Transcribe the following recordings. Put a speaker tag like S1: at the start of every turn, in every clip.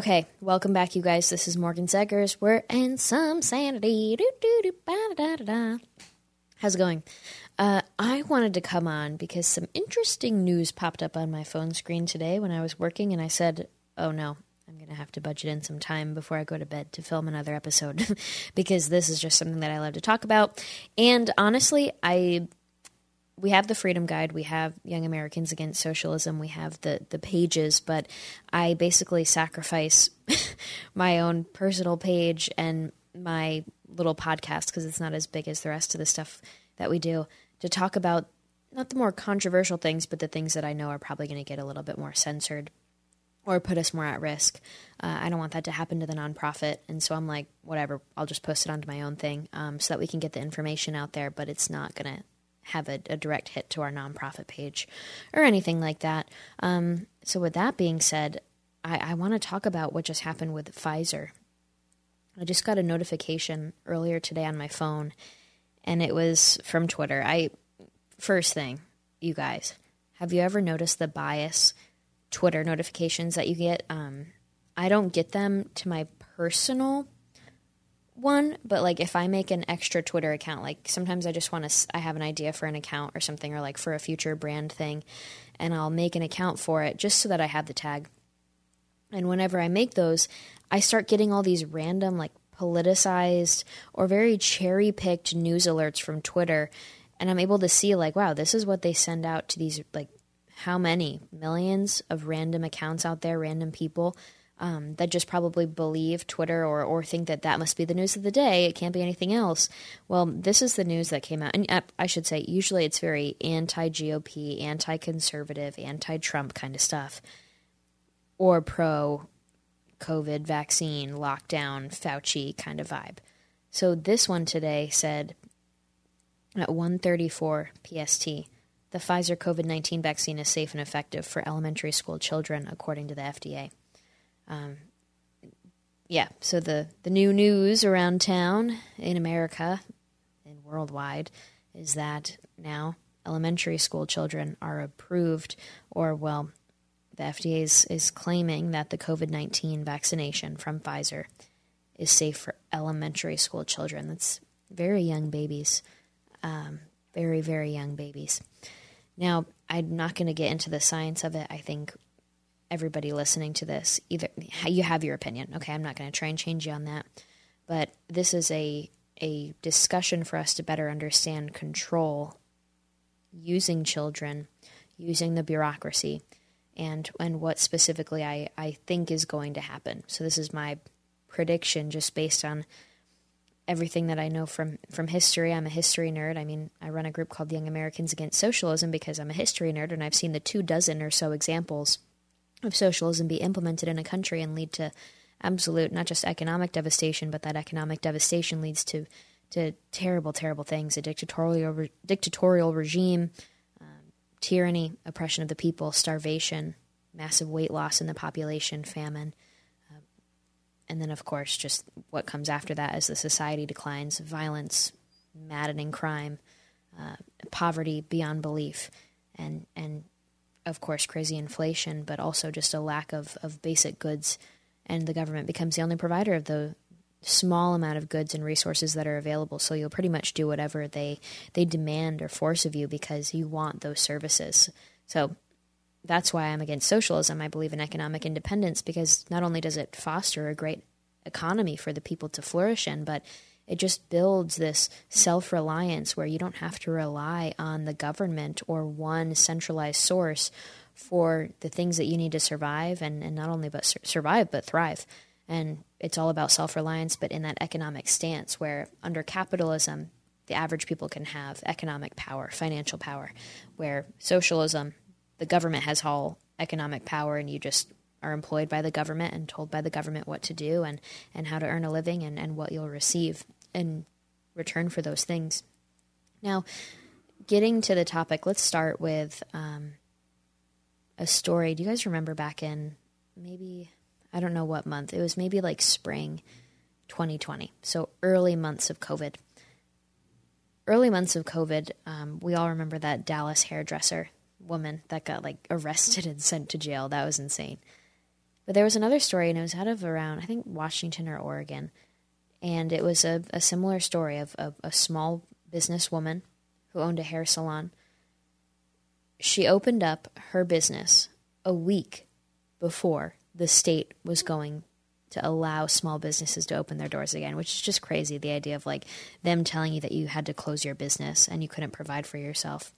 S1: Okay, welcome back, you guys. This is Morgan Zegers. We're in some sanity. How's it going? Uh, I wanted to come on because some interesting news popped up on my phone screen today when I was working, and I said, "Oh no, I'm going to have to budget in some time before I go to bed to film another episode because this is just something that I love to talk about." And honestly, I we have the Freedom Guide, we have Young Americans Against Socialism, we have the the pages, but I basically sacrifice my own personal page and my little podcast because it's not as big as the rest of the stuff that we do to talk about not the more controversial things, but the things that I know are probably going to get a little bit more censored or put us more at risk. Uh, I don't want that to happen to the nonprofit, and so I'm like, whatever, I'll just post it onto my own thing um, so that we can get the information out there, but it's not going to have a, a, direct hit to our nonprofit page or anything like that. Um, so, with that being said, I, I want to talk about what just happened with Pfizer. I just got a notification earlier today on my phone, and it was from Twitter. I first thing, you guys, have you ever noticed the bias Twitter notifications that you get? Um, I don't get them to my personal one, but like if I make an extra Twitter account, like sometimes I just want to, I have an idea for an account or something, or like for a future brand thing, and I'll make an account for it just so that I have the tag. And whenever I make those, I start getting all these random, like politicized or very cherry picked news alerts from Twitter. And I'm able to see, like, wow, this is what they send out to these, like, how many millions of random accounts out there, random people um, that just probably believe Twitter or, or think that that must be the news of the day. It can't be anything else. Well, this is the news that came out. And uh, I should say, usually it's very anti GOP, anti conservative, anti Trump kind of stuff, or pro COVID vaccine, lockdown, Fauci kind of vibe. So this one today said at 1:34 PST, the Pfizer COVID-19 vaccine is safe and effective for elementary school children according to the FDA. Um, yeah, so the, the new news around town in America and worldwide is that now elementary school children are approved, or, well, the FDA is, is claiming that the COVID 19 vaccination from Pfizer is safe for elementary school children. That's very young babies, um, very, very young babies. Now, I'm not going to get into the science of it. I think everybody listening to this, either you have your opinion. Okay, I'm not going to try and change you on that, but this is a a discussion for us to better understand control using children, using the bureaucracy, and and what specifically I, I think is going to happen. So this is my prediction just based on everything that I know from from history. I'm a history nerd. I mean, I run a group called Young Americans Against Socialism because I'm a history nerd and I've seen the two dozen or so examples of socialism be implemented in a country and lead to absolute not just economic devastation, but that economic devastation leads to to terrible, terrible things: a dictatorial re- dictatorial regime, um, tyranny, oppression of the people, starvation, massive weight loss in the population, famine, uh, and then of course just what comes after that as the society declines: violence, maddening crime, uh, poverty beyond belief, and and of course, crazy inflation, but also just a lack of, of basic goods. And the government becomes the only provider of the small amount of goods and resources that are available. So you'll pretty much do whatever they, they demand or force of you because you want those services. So that's why I'm against socialism. I believe in economic independence because not only does it foster a great economy for the people to flourish in, but it just builds this self reliance where you don't have to rely on the government or one centralized source for the things that you need to survive and, and not only but sur- survive but thrive. and it's all about self reliance, but in that economic stance where under capitalism, the average people can have economic power, financial power, where socialism, the government has all economic power and you just are employed by the government and told by the government what to do and, and how to earn a living and, and what you'll receive in return for those things. Now, getting to the topic, let's start with um, a story. Do you guys remember back in maybe, I don't know what month, it was maybe like spring 2020, so early months of COVID early months of COVID, um, we all remember that Dallas hairdresser woman that got like arrested and sent to jail. That was insane. But there was another story, and it was out of around, I think, Washington or Oregon. And it was a, a similar story of, a small business woman who owned a hair salon. She opened up her business a week before the state was going to allow small businesses to open their doors again, which is just crazy. The idea of like them telling you that you had to close your business and you couldn't provide for yourself.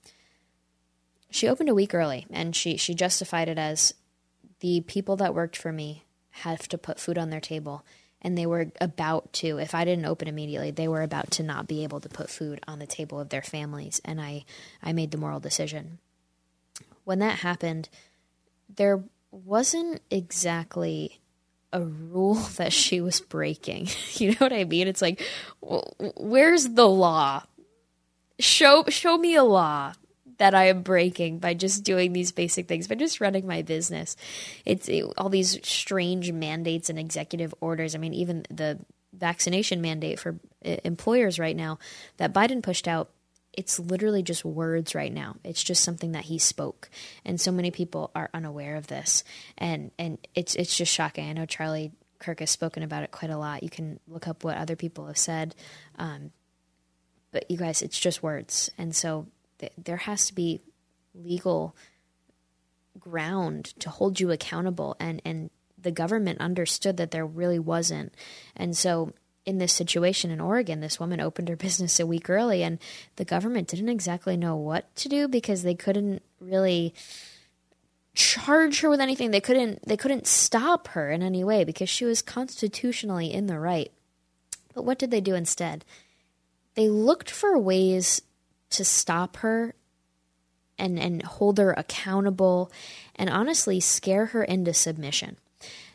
S1: She opened a week early and she, she justified it as the people that worked for me have to put food on their table and they were about to if i didn't open immediately they were about to not be able to put food on the table of their families and i i made the moral decision when that happened there wasn't exactly a rule that she was breaking. You know what I mean? It's like, where's the law? Show show me a law that I am breaking by just doing these basic things, by just running my business. It's it, all these strange mandates and executive orders. I mean, even the vaccination mandate for uh, employers right now that Biden pushed out it's literally just words right now. It's just something that he spoke, and so many people are unaware of this, and and it's it's just shocking. I know Charlie Kirk has spoken about it quite a lot. You can look up what other people have said, um, but you guys, it's just words, and so th- there has to be legal ground to hold you accountable, and and the government understood that there really wasn't, and so in this situation in Oregon, this woman opened her business a week early, and the government didn't exactly know what to do because they couldn't really charge her with anything. They couldn't they couldn't stop her in any way because she was constitutionally in the right. But what did they do instead? They looked for ways to stop her and and hold her accountable and honestly scare her into submission.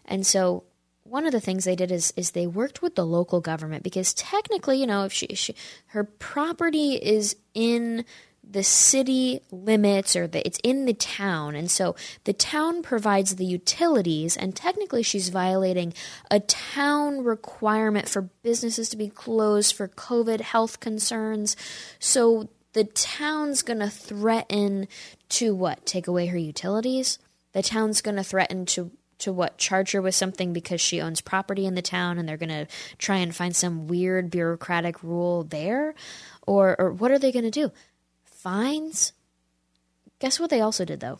S1: And so one of the things they did is is they worked with the local government because technically, you know, if she, she her property is in the city limits or the, it's in the town and so the town provides the utilities and technically she's violating a town requirement for businesses to be closed for covid health concerns so the town's going to threaten to what? Take away her utilities? The town's going to threaten to to what? Charge her with something because she owns property in the town and they're going to try and find some weird bureaucratic rule there? Or or what are they going to do? Fines? Guess what they also did though?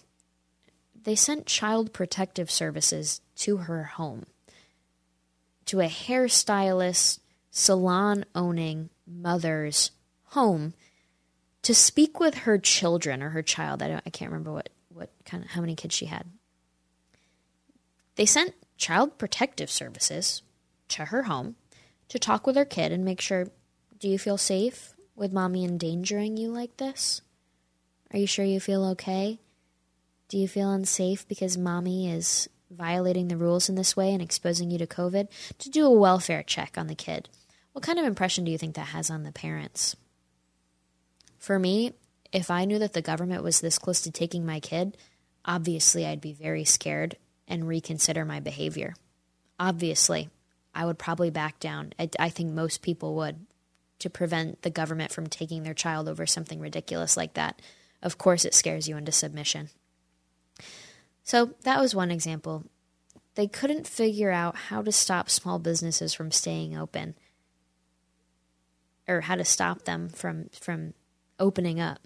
S1: They sent child protective services to her home. To a hairstylist salon owning mother's home to speak with her children or her child I, don't, I can't remember what what kind of how many kids she had they sent Child Protective Services to her home to talk with her kid and make sure do you feel safe with mommy endangering you like this? Are you sure you feel okay? Do you feel unsafe because mommy is violating the rules in this way and exposing you to COVID? To do a welfare check on the kid. What kind of impression do you think that has on the parents? For me, if I knew that the government was this close to taking my kid, obviously I'd be very scared and reconsider my behavior. Obviously, I would probably back down. I, I, think most people would to prevent the government from taking their child over something ridiculous like that. Of course, it scares you into submission. So, that was one example. They couldn't figure out how to stop small businesses from staying open or how to stop them from, from opening up.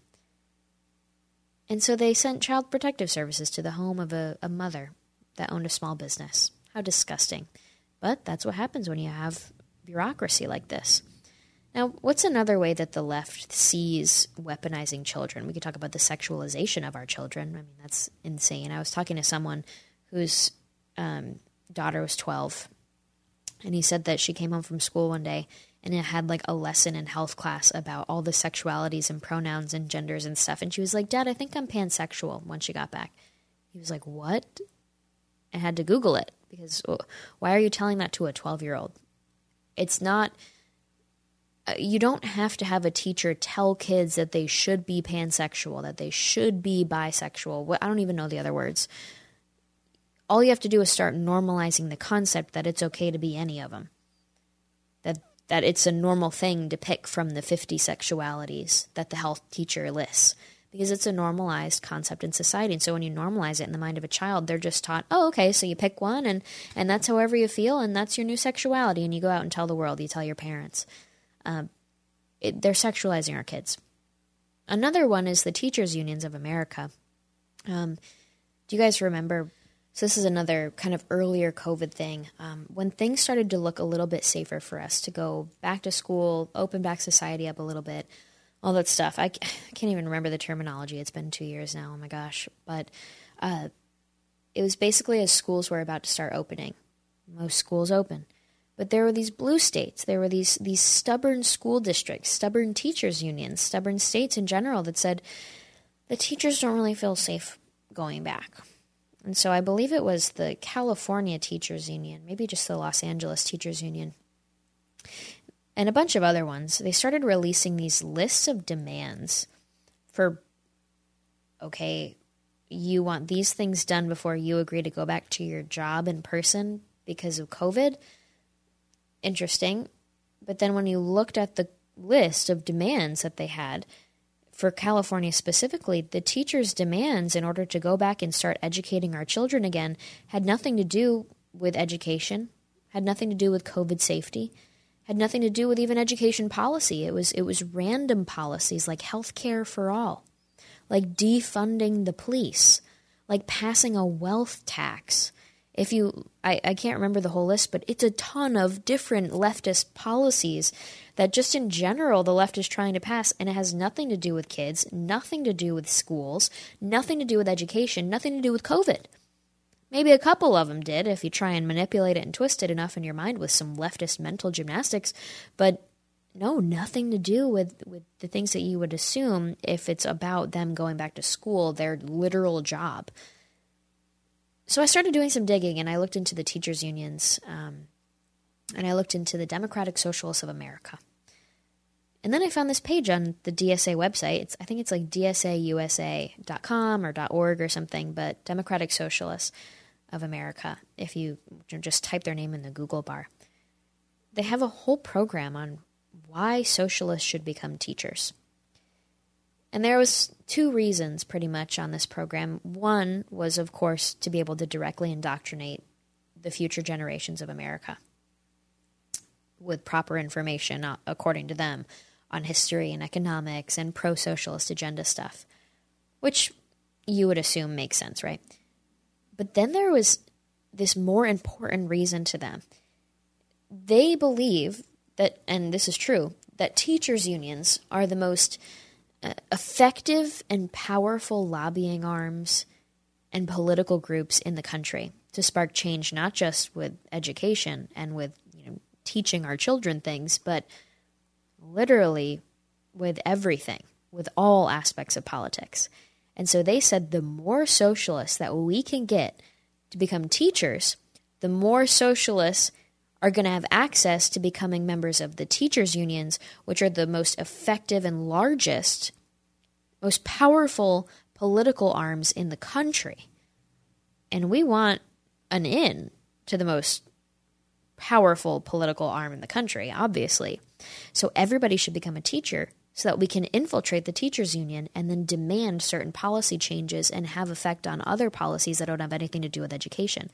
S1: And so they sent child protective services to the home of a, a mother that owned a small business. How disgusting. But that's what happens when you have bureaucracy like this. Now, what's another way that the left sees weaponizing children? We could talk about the sexualization of our children. I mean, that's insane. I was talking to someone whose um, daughter was 12 And he said that she came home from school one day and it had like a lesson in health class about all the sexualities and pronouns and genders and stuff. And she was like, Dad, I think I'm pansexual when she got back. He was like, What? I had to Google it because why are you telling that to a 12 year old? It's not, uh, you don't have to have a teacher tell kids that they should be pansexual, that they should be bisexual. I don't even know the other words. All you have to do is start normalizing the concept that it's okay to be any of them. That it's a normal thing to pick from the 50 sexualities that the health teacher lists because it's a normalized concept in society. And so when you normalize it in the mind of a child, they're just taught, oh, okay, so you pick one and, and that's however you feel and that's your new sexuality. And you go out and tell the world, you tell your parents. Uh, it, they're sexualizing our kids. Another one is the Teachers Unions of America. Um, do you guys remember? So, this is another kind of earlier COVID thing. Um, when things started to look a little bit safer for us to go back to school, open back society up a little bit, all that stuff. I, I can't even remember the terminology. It's been two years now. Oh my gosh. But uh, it was basically as schools were about to start opening. Most schools open. But there were these blue states. There were these these stubborn school districts, stubborn teachers unions, stubborn states in general that said the teachers don't really feel safe going back. And so I believe it was the California Teachers Union, maybe just the Los Angeles Teachers Union and a bunch of other ones, they started releasing these lists of demands for, okay, you want these things done before you agree to go back to your job in person because of COVID. Interesting. But then when you looked at the list of demands that they had, for California specifically, the teachers' demands in order to go back and start educating our children again had nothing to do with education, had nothing to do with COVID safety had nothing to do with even education policy. It was it was random policies like health care for all, like defunding the police, like passing a wealth tax. If you I, I can't remember the whole list, but it's a ton of different leftist policies that just in general the left is trying to pass and it has nothing to do with kids, nothing to do with schools, nothing to do with education, nothing to do with COVID. Maybe a couple of them did if you try and manipulate it and twist it enough in your mind with some leftist mental gymnastics, but no, nothing to do with, with the things that you would assume if it's about them going back to school, their literal job. So I started doing some digging and I looked into the teachers' unions um, and I looked into the Democratic Socialists of America. And then I found this page on the DSA website. It's, I think it's like dsausa.com or .org or something, but Democratic Socialists of America, if you just type their name in the Google bar. They have a whole program on why socialists should become teachers. And there was two reasons pretty much on this program. One was of course to be able to directly indoctrinate the future generations of America with proper information uh, according to them on history and economics and pro-socialist agenda stuff, which you would assume makes sense, right? But then there was this more important reason to them. They believe that, and this is true, that teachers' unions are the most effective and powerful lobbying arms and political groups in the country to spark change, not just with education and with you know, teaching our children things, but literally with everything, with all aspects of politics. And so they said the more socialists that we can get to become teachers, the more socialists are going to have access to becoming members of the teachers' unions, which are the most effective and largest, most powerful political arms in the country. And we want an in to the most powerful political arm in the country, obviously. So everybody should become a teacher so that we can infiltrate the teachers union and then demand certain policy changes and have effect on other policies that don't have anything to do with education.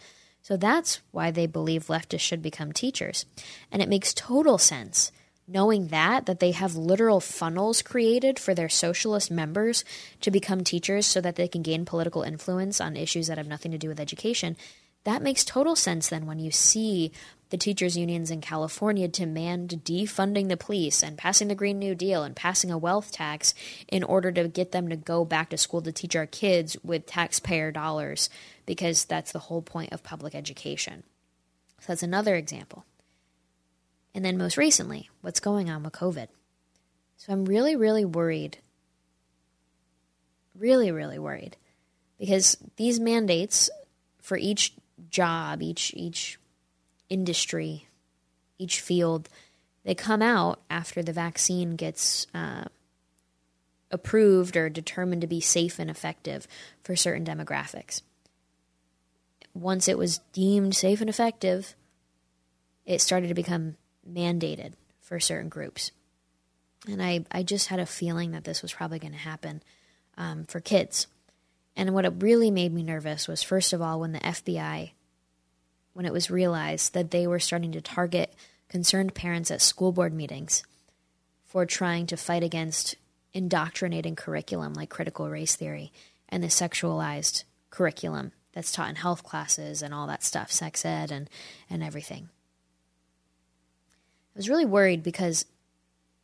S1: So that's why they believe leftists should become teachers. And it makes total sense knowing that that they have literal funnels created for their socialist members to become teachers so that they can gain political influence on issues that have nothing to do with education. That makes total sense then when you see the teachers' unions in California demand defunding the police and passing the Green New Deal and passing a wealth tax in order to get them to go back to school to teach our kids with taxpayer dollars because that's the whole point of public education. So that's another example. And then most recently, what's going on with COVID. So I'm really, really worried. Really, really worried. Because these mandates for each job, each each industry, each field, they come out after the vaccine gets uh, approved or determined to be safe and effective for certain demographics. Once it was deemed safe and effective, it started to become mandated for certain groups. And I, I just had a feeling that this was probably going to happen um, for kids. And what it really made me nervous was, first of all, when the FBI, when it was realized that they were starting to target concerned parents at school board meetings for trying to fight against indoctrinating curriculum like critical race theory and the sexualized curriculum that's taught in health classes and all that stuff, sex ed and, and everything. I was really worried because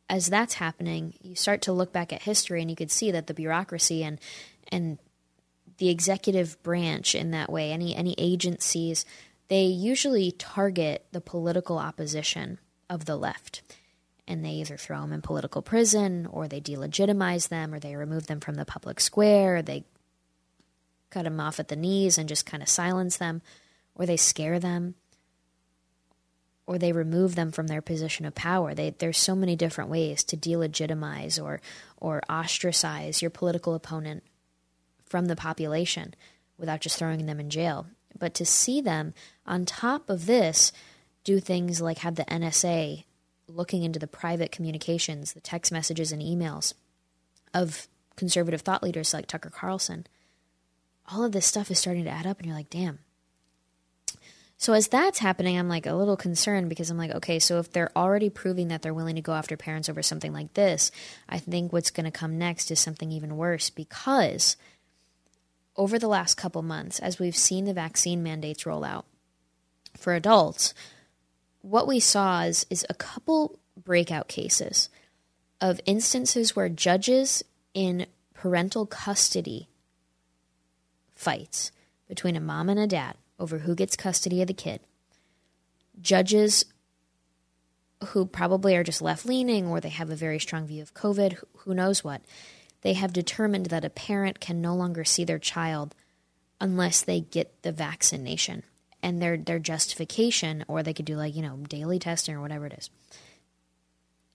S1: as that's happening, you start to look back at history and you could see that the bureaucracy and and the executive branch in that way, any any agencies, they usually target the political opposition of the left and they either throw them in political prison or they delegitimize them or they remove them from the public square or they cut them off at the knees and just kind of silence them or they scare them or they remove them from their position of power. They, there's so many different ways to delegitimize or or ostracize your political opponent from the population without just throwing them in jail. But to see them on top of this do things like have the NSA looking into the private communications, the text messages and emails of conservative thought leaders like Tucker Carlson, all of this stuff is starting to add up, and you're like, damn. So as that's happening, I'm like a little concerned because I'm like, okay, so if they're already proving that they're willing to go after parents over something like this, I think what's going to come next is something even worse because over the last couple months, as we've seen the vaccine mandates roll out. For adults, what we saw is, is a couple breakout cases of instances where judges in parental custody fights between a mom and a dad over who gets custody of the kid, judges who probably are just left leaning or they have a very strong view of COVID, who knows what, they have determined that a parent can no longer see their child unless they get the vaccination. And their their justification or they could do like you know daily testing or whatever it is.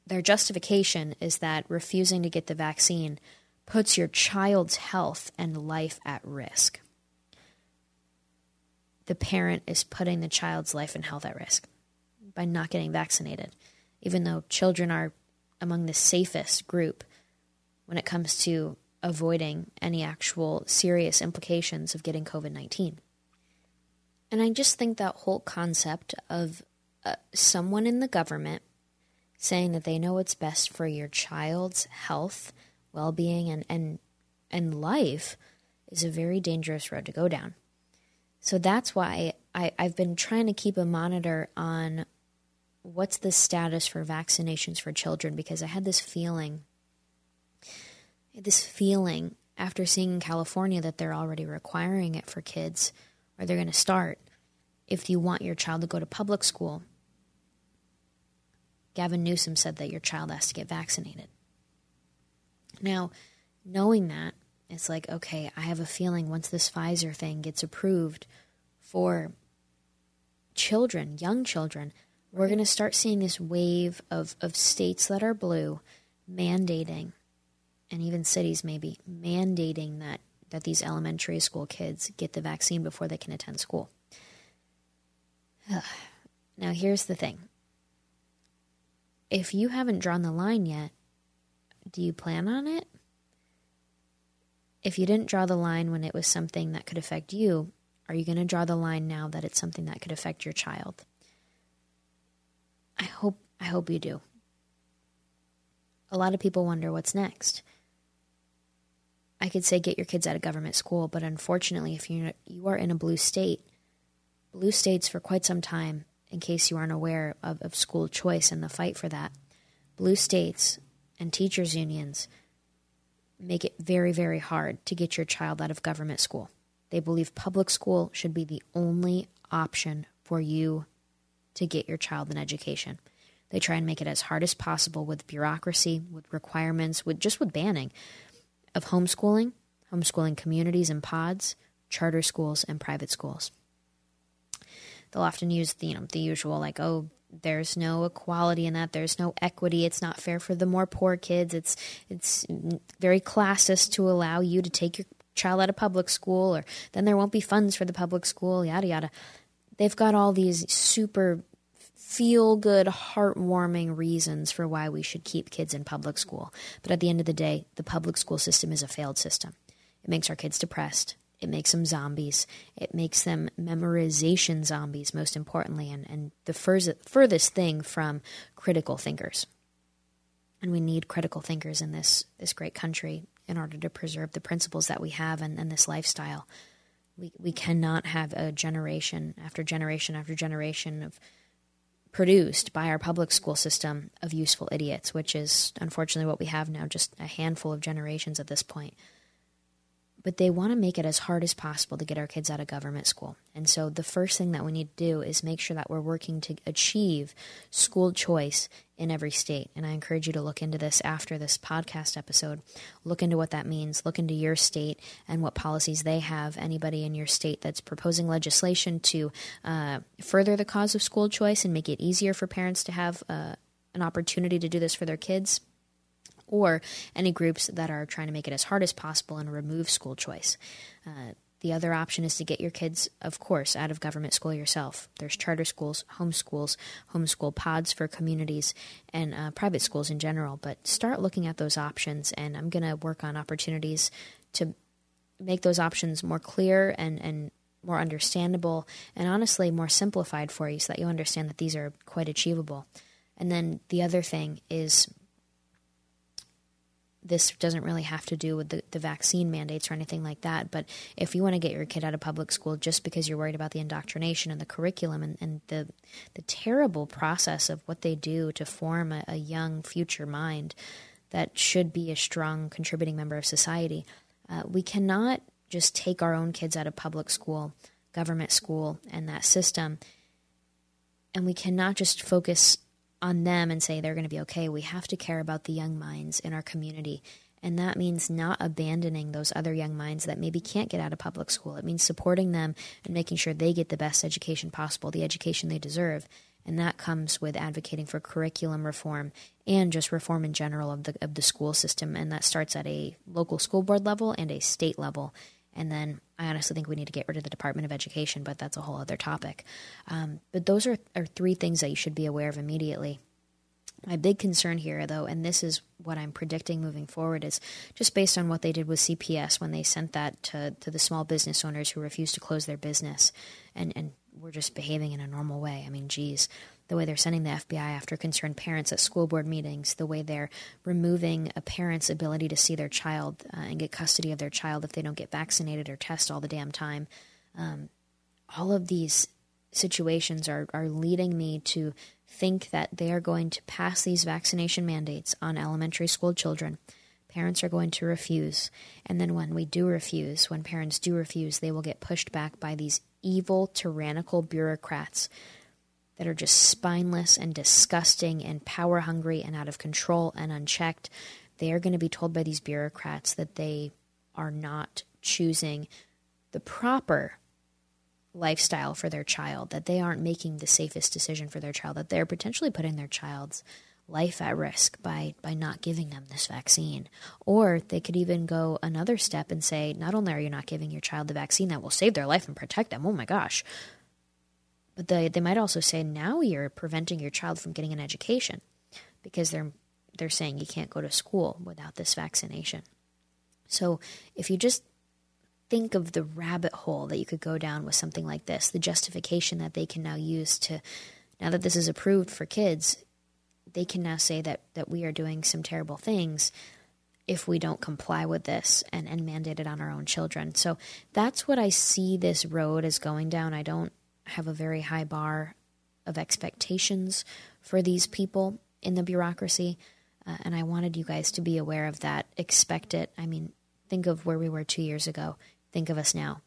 S1: Their justification is that refusing to get the vaccine puts your child's health and life at risk. The parent is putting the child's life and health at risk by not getting vaccinated. Even though children are among the safest group when it comes to avoiding any actual serious implications of getting COVID 19. And I just think that whole concept of uh, someone in the government saying that they know what's best for your child's health, well being, and, and, and life is a very dangerous road to go down. So that's why I, I've been trying to keep a monitor on what's the status for vaccinations for children because I had this feeling, this feeling after seeing in California that they're already requiring it for kids or they're going to start if you want your child to go to public school. Gavin Newsom said that your child has to get vaccinated. Now, knowing that, it's like, okay, I have a feeling once this Pfizer thing gets approved for children, young children, we're going to start seeing this wave of, of states that are blue mandating, and even cities maybe, mandating that that these elementary school kids get the vaccine before they can attend school. now, here's the thing if you haven't drawn the line yet, do you plan on it? If you didn't draw the line when it was something that could affect you, are you going to draw the line now that it's something that could affect your child? I hope I hope you do. A lot of people wonder what's next. I could say get your kids out of government school, but unfortunately, if you you are in a blue state, blue states for quite some time, in case you aren't aware of, of school choice and the fight for that, blue states and teachers unions make it very very hard to get your child out of government school. They believe public school should be the only option for you to get your child an education. They try and make it as hard as possible with bureaucracy, with requirements, with just with banning of homeschooling, homeschooling communities and pods, charter schools and private schools. They'll often use the, you know the usual like oh there's no equality in that there's no equity it's not fair for the more poor kids it's it's very classist to allow you to take your child out of public school or then there won't be funds for the public school yada yada they've got all these super feel good heartwarming reasons for why we should keep kids in public school but at the end of the day the public school system is a failed system it makes our kids depressed it makes them zombies. It makes them memorization zombies, most importantly, and, and the furthest thing from critical thinkers. And we need critical thinkers in this, this great country in order to preserve the principles that we have and, and this lifestyle. We, we cannot have a generation after generation after generation of produced by our public school system of useful idiots, which is unfortunately what we have now, just a handful of generations at this point but they want to make it as hard as possible to get our kids out of government school. And so the first thing that we need to do is make sure that we're working to achieve school choice in every state. And I encourage you to look into this after this podcast episode. Look into what that means. Look into your state and what policies they have. Anybody in your state that's proposing legislation to uh, further the cause of school choice and make it easier for parents to have uh, an opportunity to do this for their kids or any groups that are trying to make it as hard as possible and remove school choice. Uh, the other option is to get your kids, of course, out of government school yourself. There's charter schools, homeschools, homeschool pods for communities, and uh, private schools in general. But start looking at those options, and I'm going to work on opportunities to make those options more clear and, and more understandable, and honestly more simplified for you so that you understand that these are quite achievable. And then the other thing is this doesn't really have to do with the, the vaccine mandates or anything like that. But if you want to get your kid out of public school just because you're worried about the indoctrination and the curriculum and, and the the terrible process of what they do to form a, a young future mind that should be a strong contributing member of society, uh, we cannot just take our own kids out of public school, government school, and that system, and we cannot just focus on them and say they're going to be okay. We have to care about the young minds in our community. And that means not abandoning those other young minds that maybe can't get out of public school. It means supporting them and making sure they get the best education possible, the education they deserve. And that comes with advocating for curriculum reform and just reform in general of the of the school system. And that starts at a local school board level and a state level. And then I honestly think we need to get rid of the Department of Education, but that's a whole other topic. Um, but those are, are three things that you should be aware of immediately. My big concern here, though, and this is what I'm predicting moving forward, is just based on what they did with CPS when they sent that to, to the small business owners who refused to close their business and, and were just behaving in a normal way. I mean, geez, the way they're sending the FBI after concerned parents at school board meetings, the way they're removing a parent's ability to see their child uh, and get custody of their child if they don't get vaccinated or test all the damn time. Um, all of these situations are, are leading me to think that they are going to pass these vaccination mandates on elementary school children. Parents are going to refuse. And then when we do refuse, when parents do refuse, they will get pushed back by these evil, tyrannical bureaucrats that are just spineless and disgusting and power hungry and out of control and unchecked, they are going to be told by these bureaucrats that they are not choosing the proper lifestyle for their child, that they aren't making the safest decision for their child, that they're potentially putting their child's life at risk by by not giving them this vaccine. Or they could even go another step and say, not only are you not giving your child the vaccine that will save their life and protect them, oh my gosh, they, they might also say now you're preventing your child from getting an education because they're they're saying you can't go to school without this vaccination. So if you just think of the rabbit hole that you could go down with something like this, the justification that they can now use to now that this is approved for kids, they can now say that that we are doing some terrible things if we don't comply with this and, and mandate it on our own children. So that's what I see this road as going down. I don't have a very high bar of expectations for these people in the bureaucracy. Uh, and I wanted you guys to be aware of that. Expect it. I mean, think of where we were two years ago. Think of us now.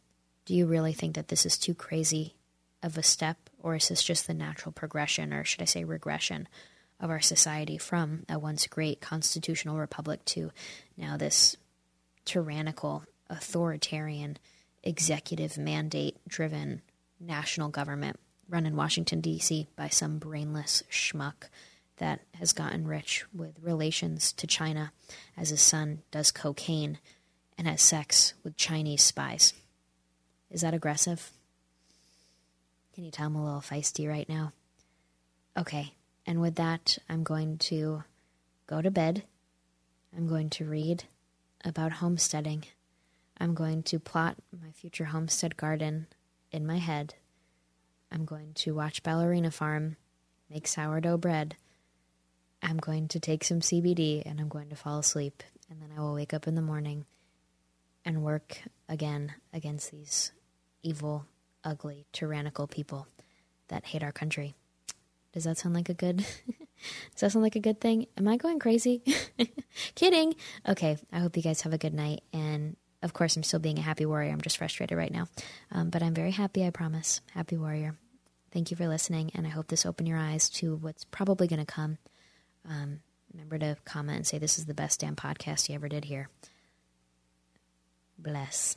S1: Do you really think that this is too crazy of a step, or is this just the natural progression, or should I say regression, of our society from a once great constitutional republic to now this tyrannical, authoritarian, executive mandate driven national government run in Washington, D.C. by some brainless schmuck that has gotten rich with relations to China as his son does cocaine and has sex with Chinese spies. Is that aggressive? Can you tell I'm a little feisty right now? Okay, and with that, I'm going to go to bed. I'm going to read about homesteading. I'm going to plot my future homestead garden in my head. I'm going to watch Ballerina Farm, make sourdough bread. I'm going to take some CBD and I'm going to fall asleep. And then I will wake up in the morning and work again against these evil, ugly, tyrannical people that hate our country. Does that sound like a good? Does that sound like a good thing? Am I going crazy? Kidding. Okay. I hope you guys have a good night. And of course, I'm still being a happy warrior. I'm just frustrated right now, um, but I'm very happy. I promise. Happy warrior. Thank you for listening, and I hope this opened your eyes to what's probably going to come. Um, remember to comment and say this is the best damn podcast you ever did here. Bless.